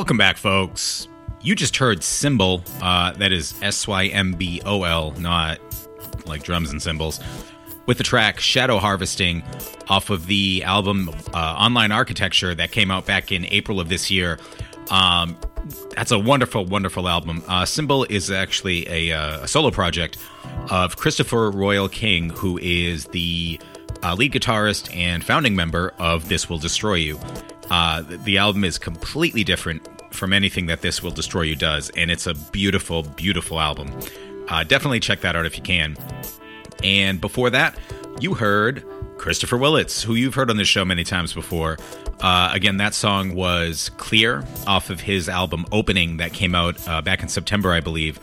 Welcome back, folks. You just heard Symbol, uh, that is S Y M B O L, not like drums and cymbals, with the track Shadow Harvesting off of the album uh, Online Architecture that came out back in April of this year. Um, that's a wonderful, wonderful album. Uh, Symbol is actually a, uh, a solo project of Christopher Royal King, who is the uh, lead guitarist and founding member of This Will Destroy You. Uh, the album is completely different from anything that This Will Destroy You does, and it's a beautiful, beautiful album. Uh, definitely check that out if you can. And before that, you heard Christopher Willits, who you've heard on this show many times before. Uh, again, that song was Clear off of his album Opening that came out uh, back in September, I believe.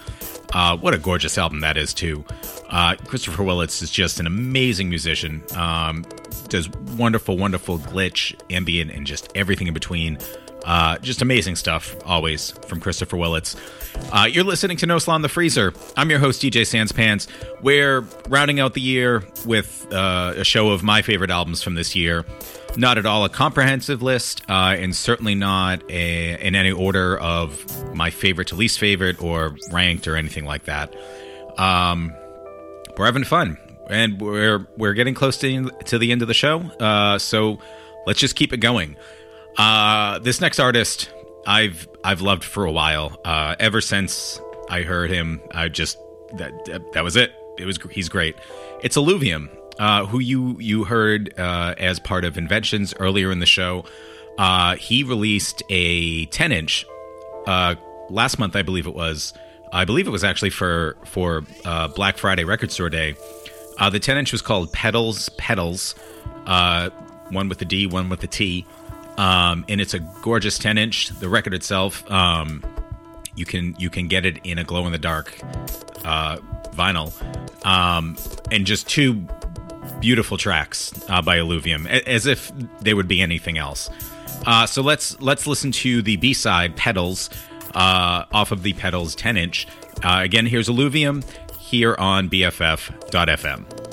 Uh, what a gorgeous album that is, too. Uh, Christopher Willits is just an amazing musician. Um, does wonderful, wonderful glitch, ambient, and just everything in between. Uh, just amazing stuff, always, from Christopher Willits. Uh, you're listening to No Slaw in the Freezer. I'm your host, DJ Sanspants. We're rounding out the year with uh, a show of my favorite albums from this year. Not at all a comprehensive list, uh, and certainly not a, in any order of my favorite to least favorite or ranked or anything like that. Um, we're having fun, and we're we're getting close to, to the end of the show. Uh, so let's just keep it going. Uh, this next artist, I've I've loved for a while. Uh, ever since I heard him, I just that that was it. It was he's great. It's Eluvium, uh, who you you heard uh, as part of Inventions earlier in the show. Uh, he released a 10 inch uh, last month, I believe it was. I believe it was actually for for uh, Black Friday Record Store Day. Uh, the 10 inch was called Pedals Petals, uh, one with the D, one with the T, um, and it's a gorgeous 10 inch. The record itself, um, you can you can get it in a glow in the dark uh, vinyl, um, and just two beautiful tracks uh, by Eluvium, as if they would be anything else. Uh, so let's let's listen to the B side Petals uh, off of the Pedals 10 inch. Uh, again, here's Eluvium here on BFF.fm.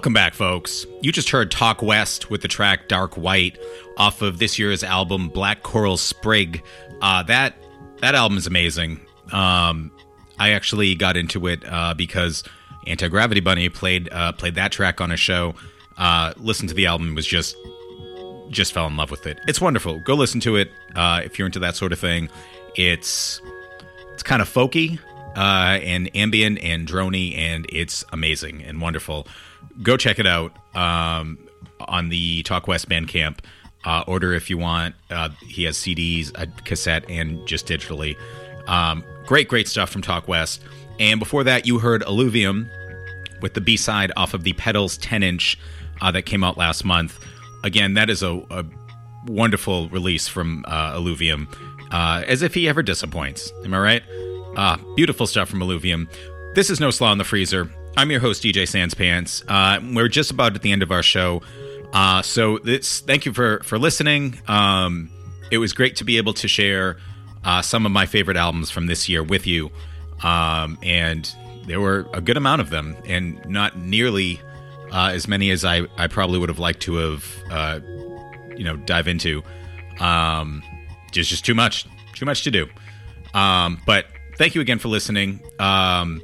Welcome back, folks. You just heard Talk West with the track Dark White off of this year's album Black Coral Sprig. Uh, that that album is amazing. Um, I actually got into it uh, because Anti Gravity Bunny played uh, played that track on a show. Uh, listened to the album was just just fell in love with it. It's wonderful. Go listen to it uh, if you're into that sort of thing. It's it's kind of folky uh, and ambient and drony, and it's amazing and wonderful go check it out um, on the Talk West Bandcamp. Uh, order if you want. Uh, he has CDs, a cassette, and just digitally. Um, great, great stuff from Talk West. And before that, you heard Eluvium with the B side off of the Pedals 10 inch uh, that came out last month. Again, that is a, a wonderful release from uh, Eluvium, uh, as if he ever disappoints. Am I right? Uh, beautiful stuff from Eluvium. This is No Slaw in the Freezer. I'm your host, DJ Sanspants. Uh, we're just about at the end of our show. Uh, so this, thank you for for listening. Um, it was great to be able to share uh, some of my favorite albums from this year with you, um, and there were a good amount of them, and not nearly uh, as many as I, I probably would have liked to have, uh, you know, dive into. Um, just just too much, too much to do. Um, but thank you again for listening. Um,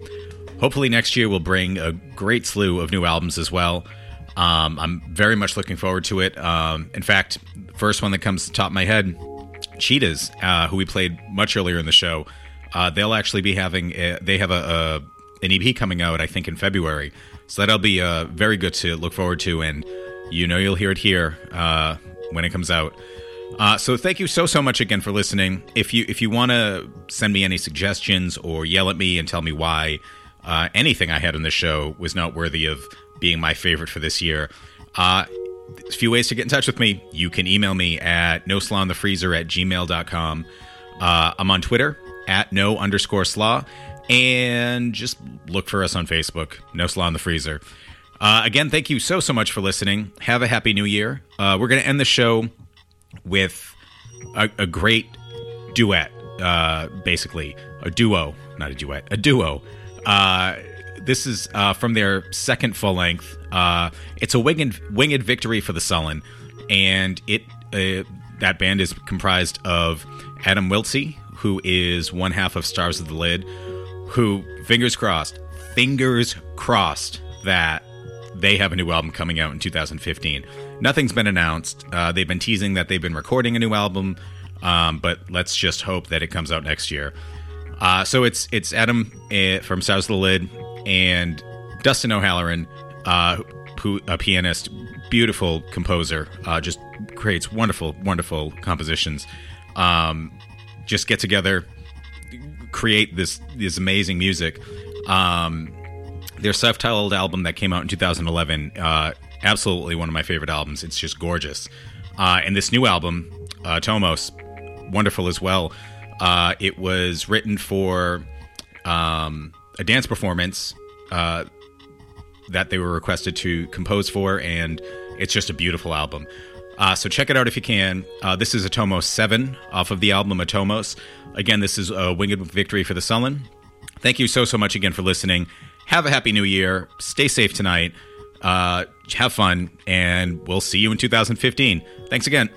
hopefully next year will bring a great slew of new albums as well. Um, I'm very much looking forward to it. Um, in fact, first one that comes to top of my head, Cheatahs, uh, who we played much earlier in the show. Uh, they'll actually be having a, they have a, a, an EP coming out, I think, in February. So that'll be uh, very good to look forward to, and you know you'll hear it here uh, when it comes out. Uh, so thank you so so much again for listening. If you if you want to send me any suggestions or yell at me and tell me why, uh, anything I had on the show was not worthy of being my favorite for this year. Uh, a few ways to get in touch with me. You can email me at no slaw in the freezer at gmail.com. Uh, I'm on Twitter at no underscore slaw. And just look for us on Facebook, No Slaw in the Freezer. Uh, again, thank you so, so much for listening. Have a happy new year. Uh, we're going to end the show with a, a great duet, uh, basically, a duo, not a duet, a duo uh, this is uh, from their second full length. Uh, it's a winged, winged victory for the Sullen, and it uh, that band is comprised of Adam Wiltzie, who is one half of Stars of the Lid, who fingers crossed, fingers crossed that they have a new album coming out in 2015. Nothing's been announced. Uh, they've been teasing that they've been recording a new album, um, but let's just hope that it comes out next year. Uh, so it's it's Adam uh, from Stars of the Lid and Dustin O'Halloran, uh, a pianist, beautiful composer, uh, just creates wonderful, wonderful compositions. Um, just get together, create this this amazing music. Um, their self-titled album that came out in 2011, uh, absolutely one of my favorite albums. It's just gorgeous. Uh, and this new album, Tomos, wonderful as well. Uh, it was written for um, a dance performance uh, that they were requested to compose for, and it's just a beautiful album. Uh, so check it out if you can. Uh, this is Atomos 7 off of the album Atomos. Again, this is a winged victory for the Sullen. Thank you so, so much again for listening. Have a happy new year. Stay safe tonight. Uh, have fun, and we'll see you in 2015. Thanks again.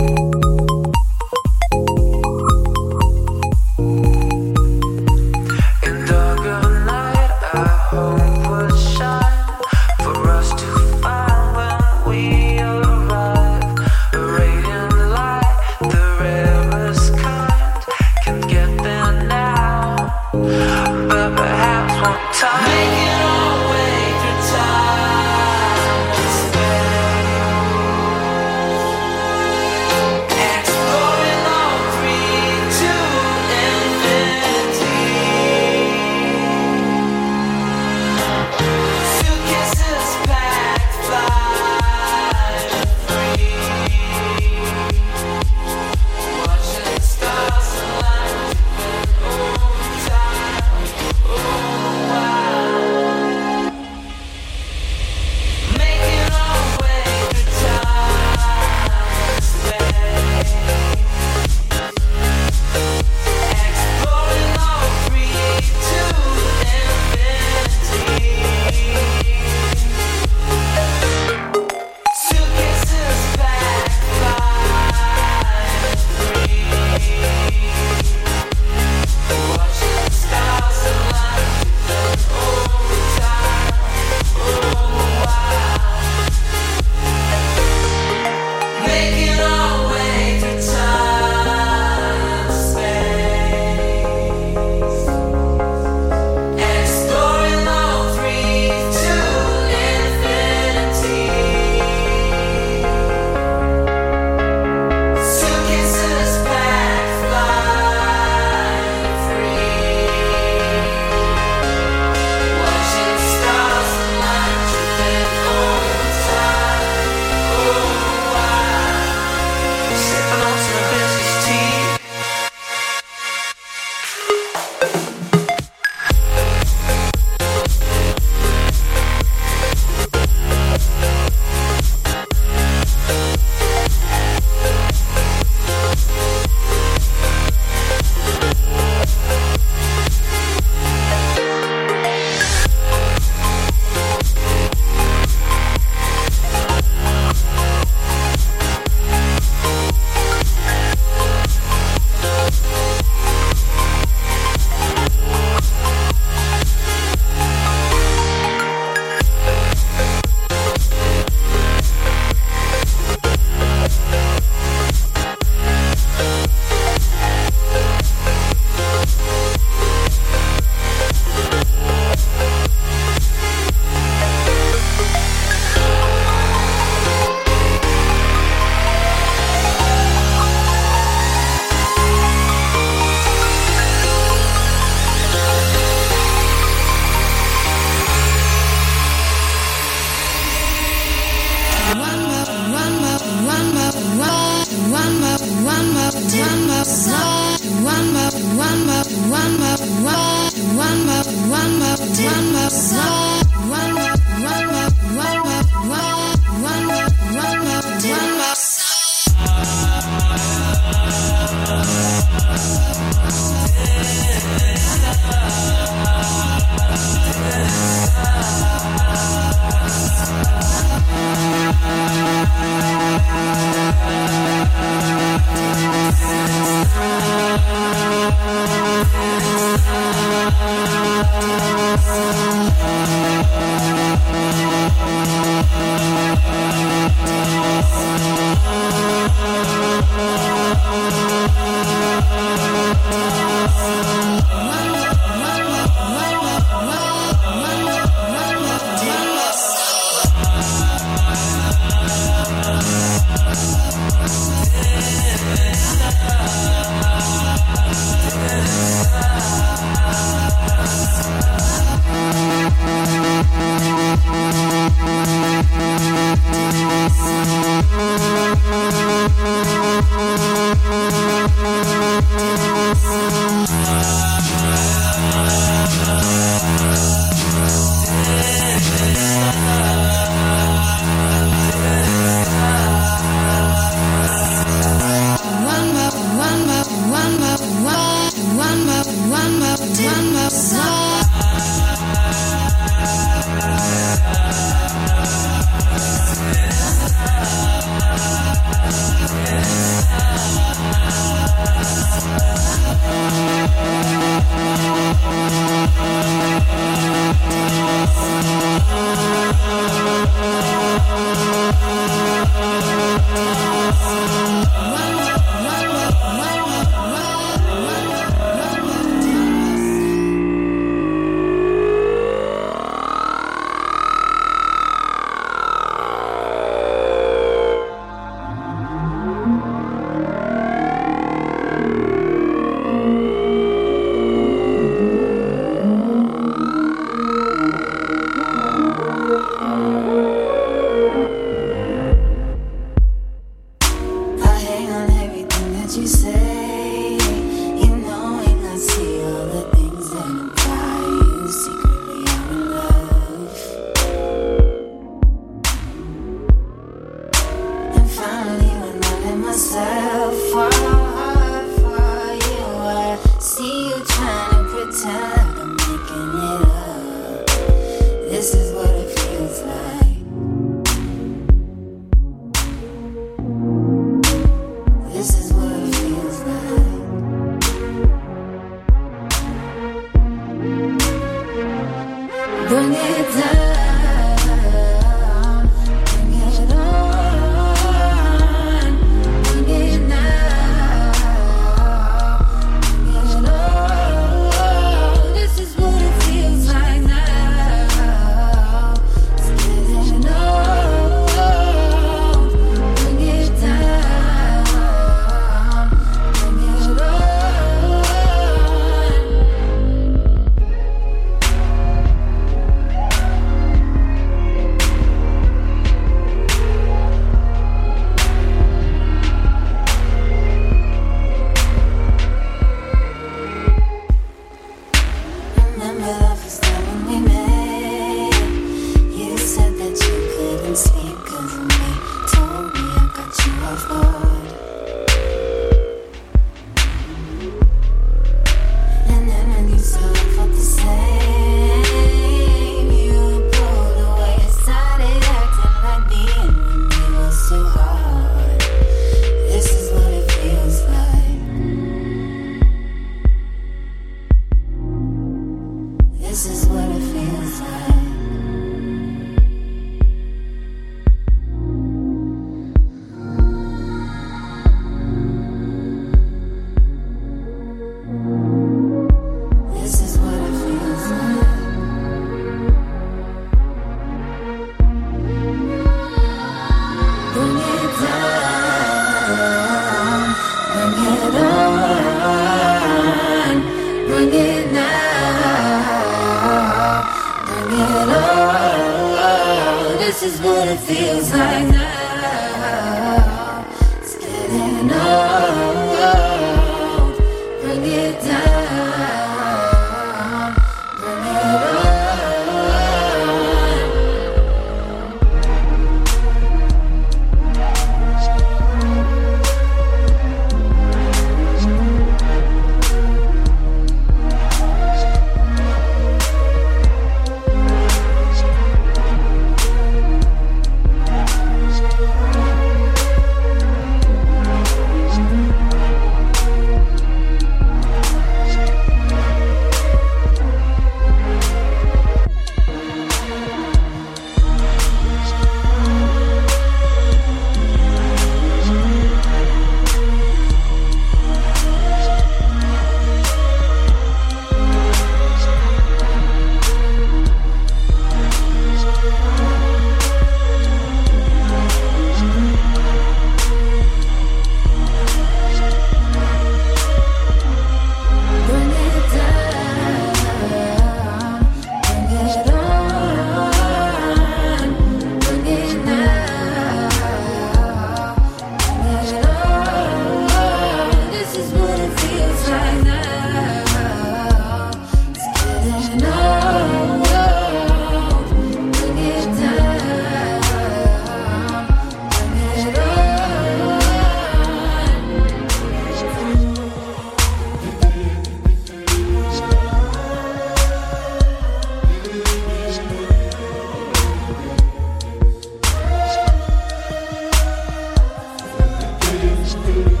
Christ.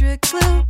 Electric glue.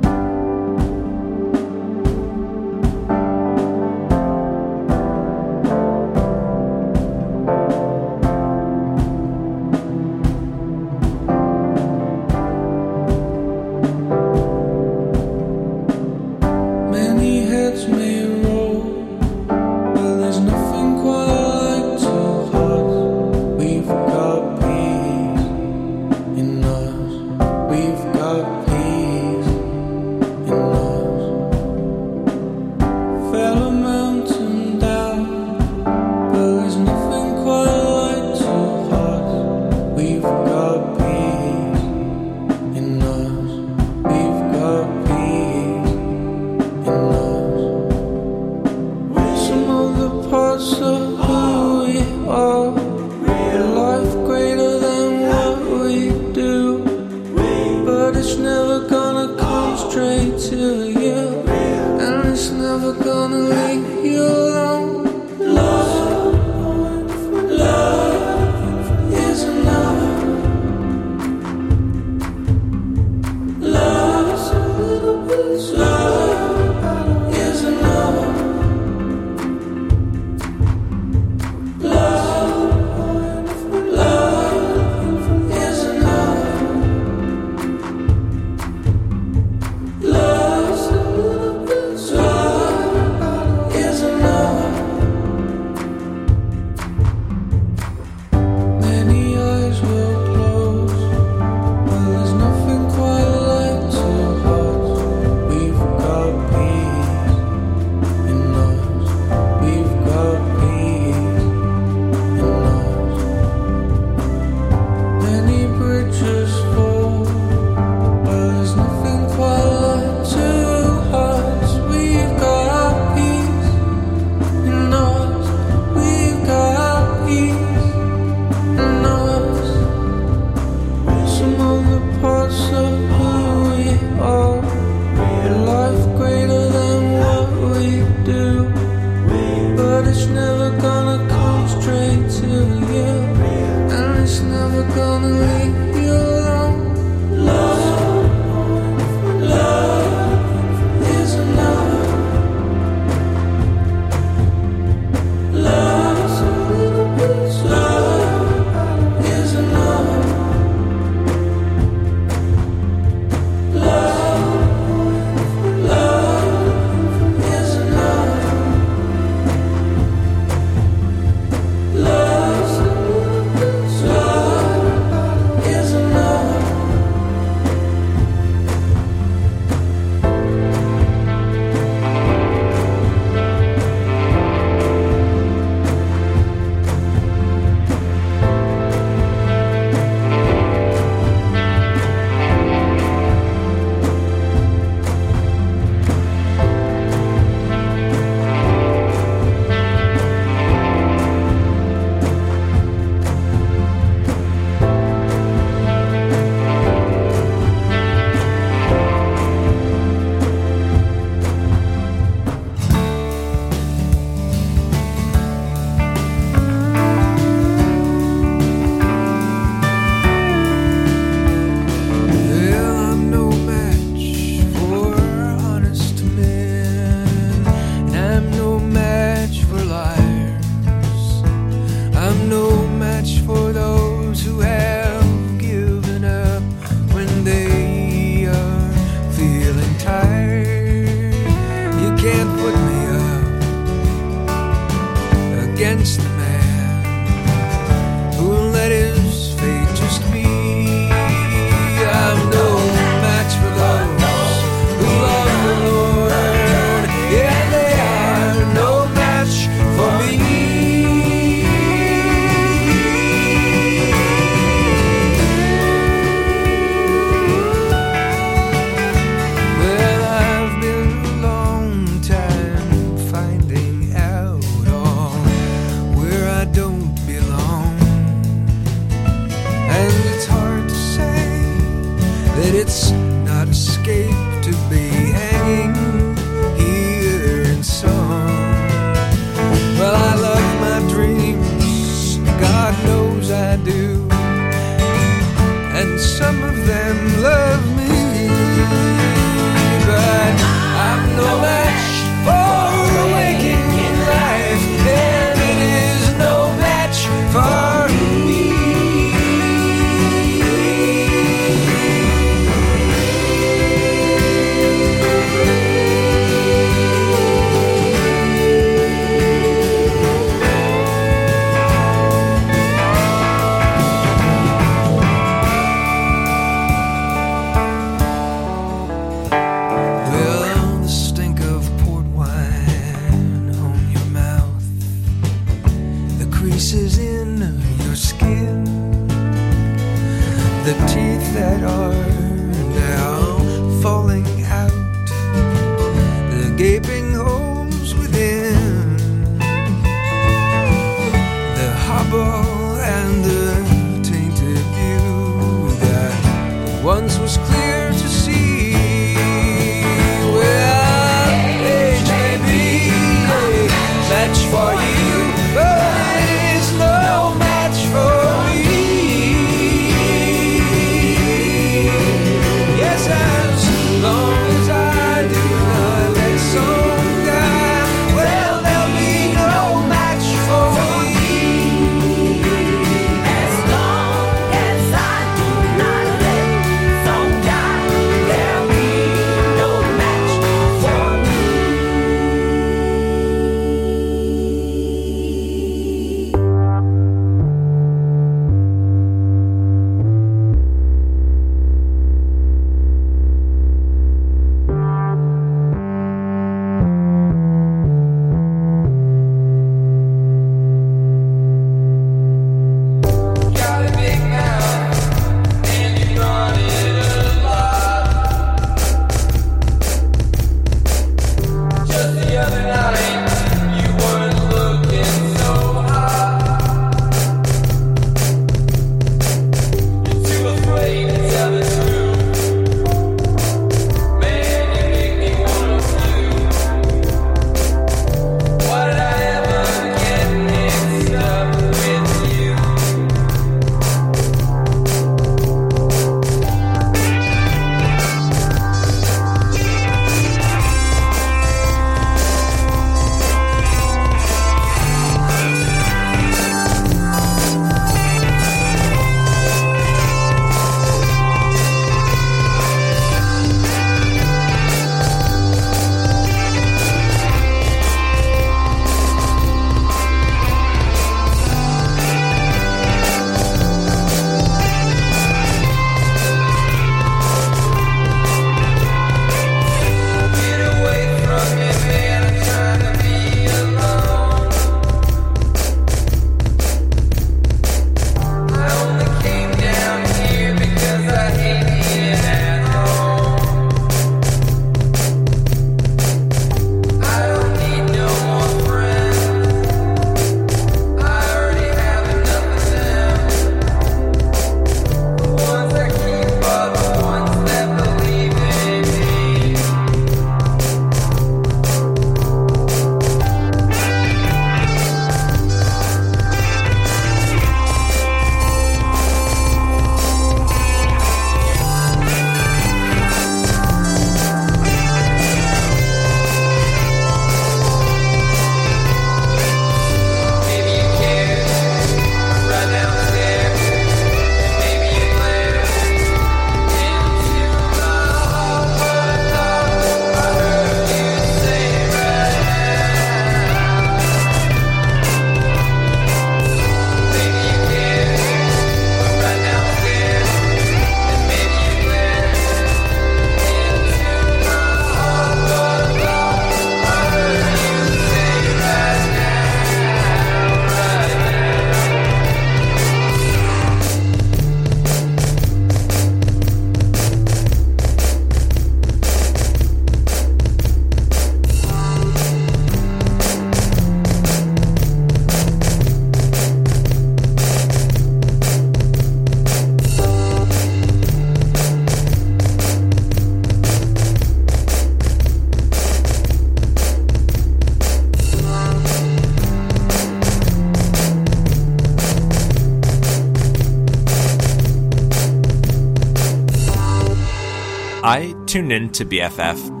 tuned in to BFF.FM,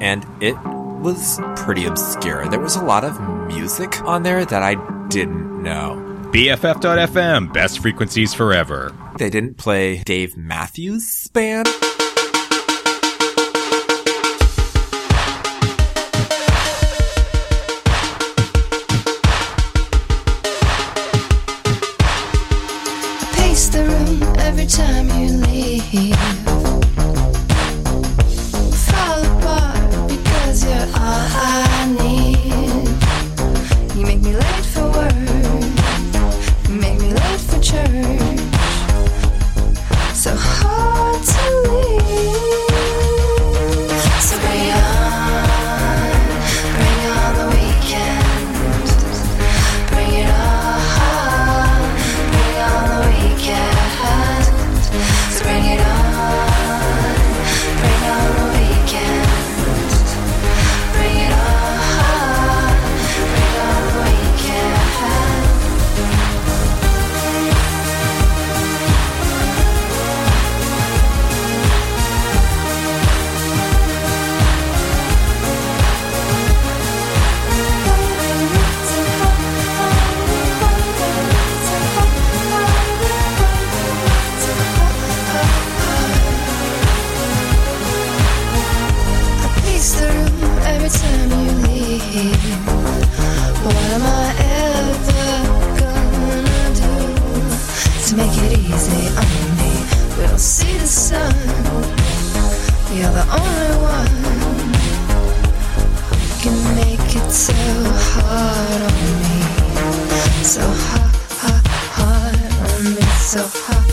and it was pretty obscure. There was a lot of music on there that I didn't know. BFF.FM, best frequencies forever. They didn't play Dave Matthews' band. so hot, hot, hot on me, so hot.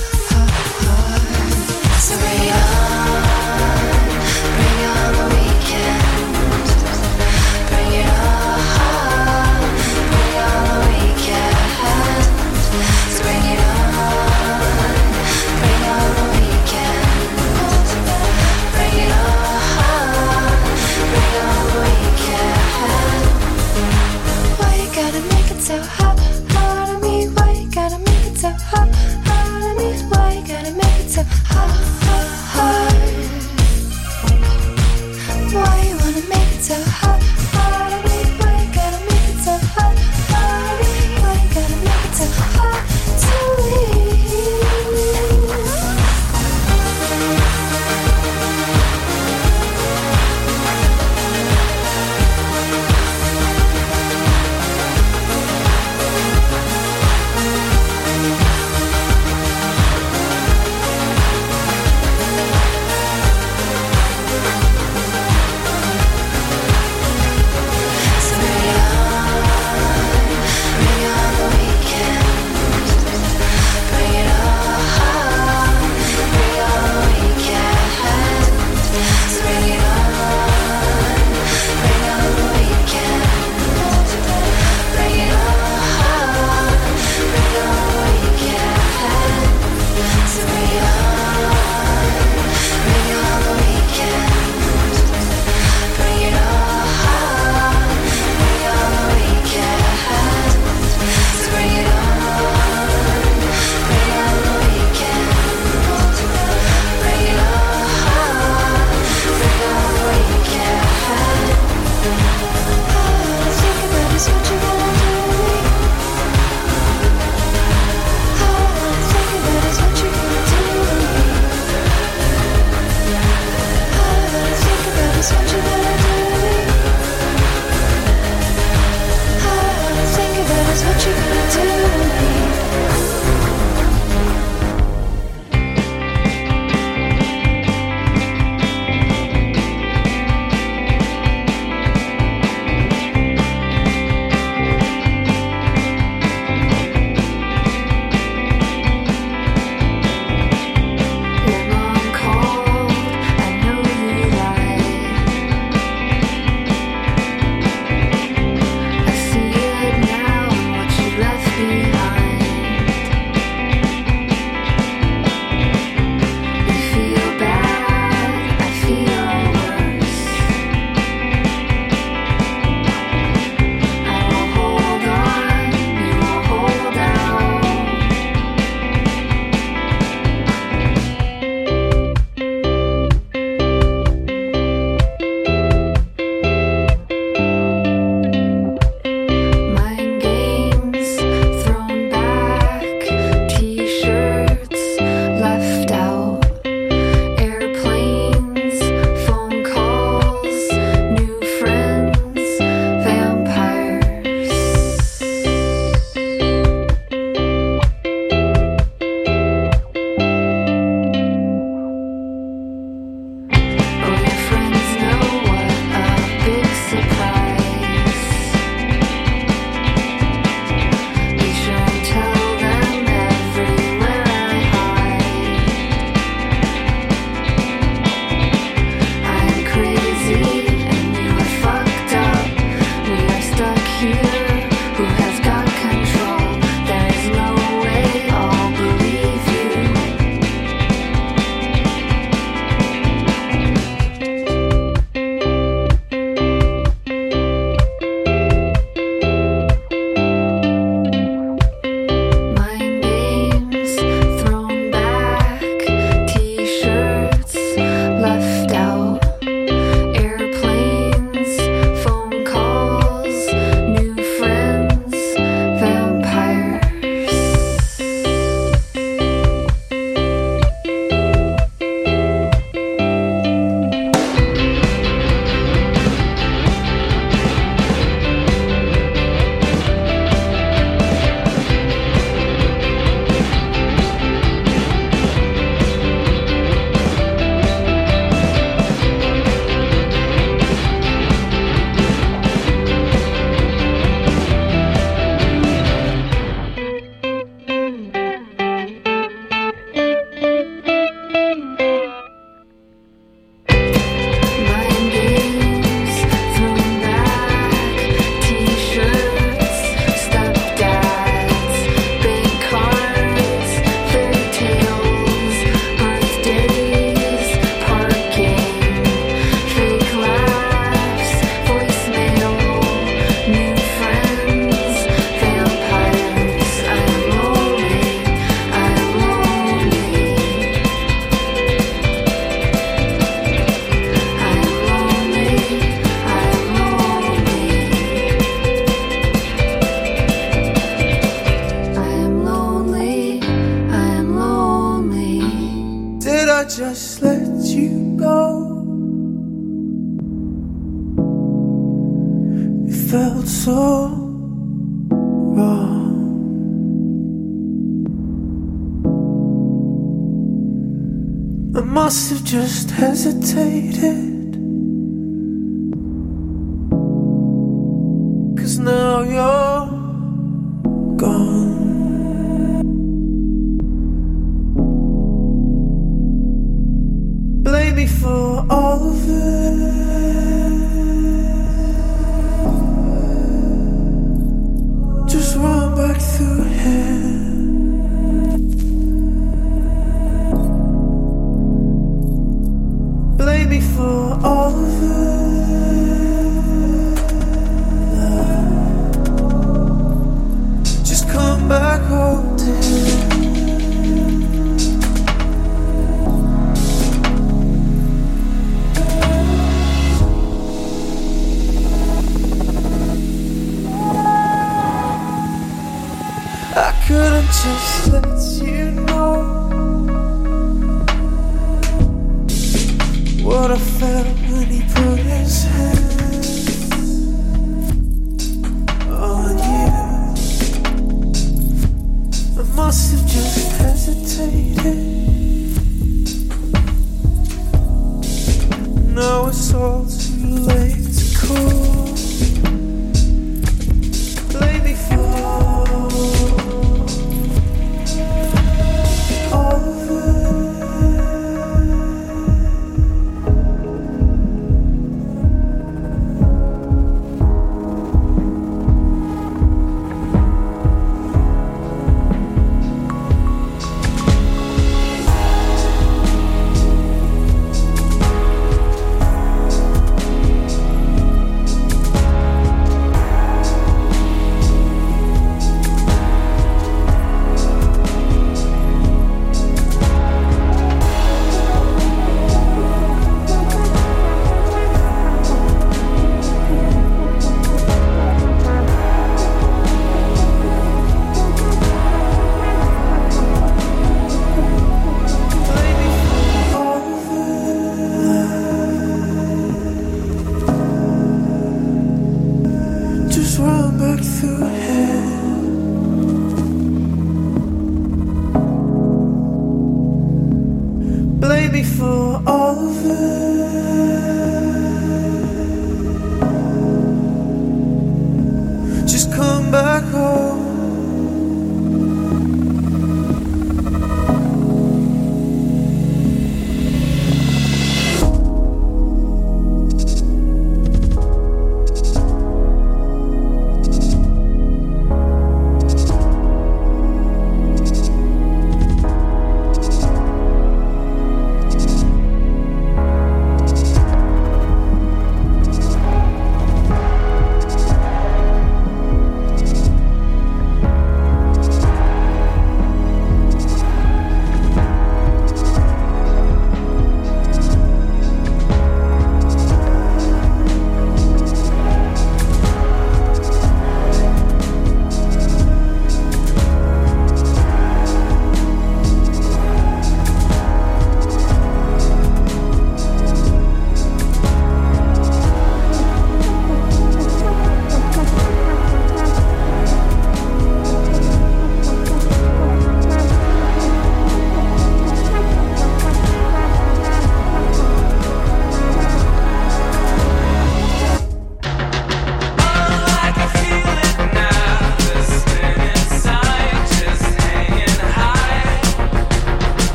Have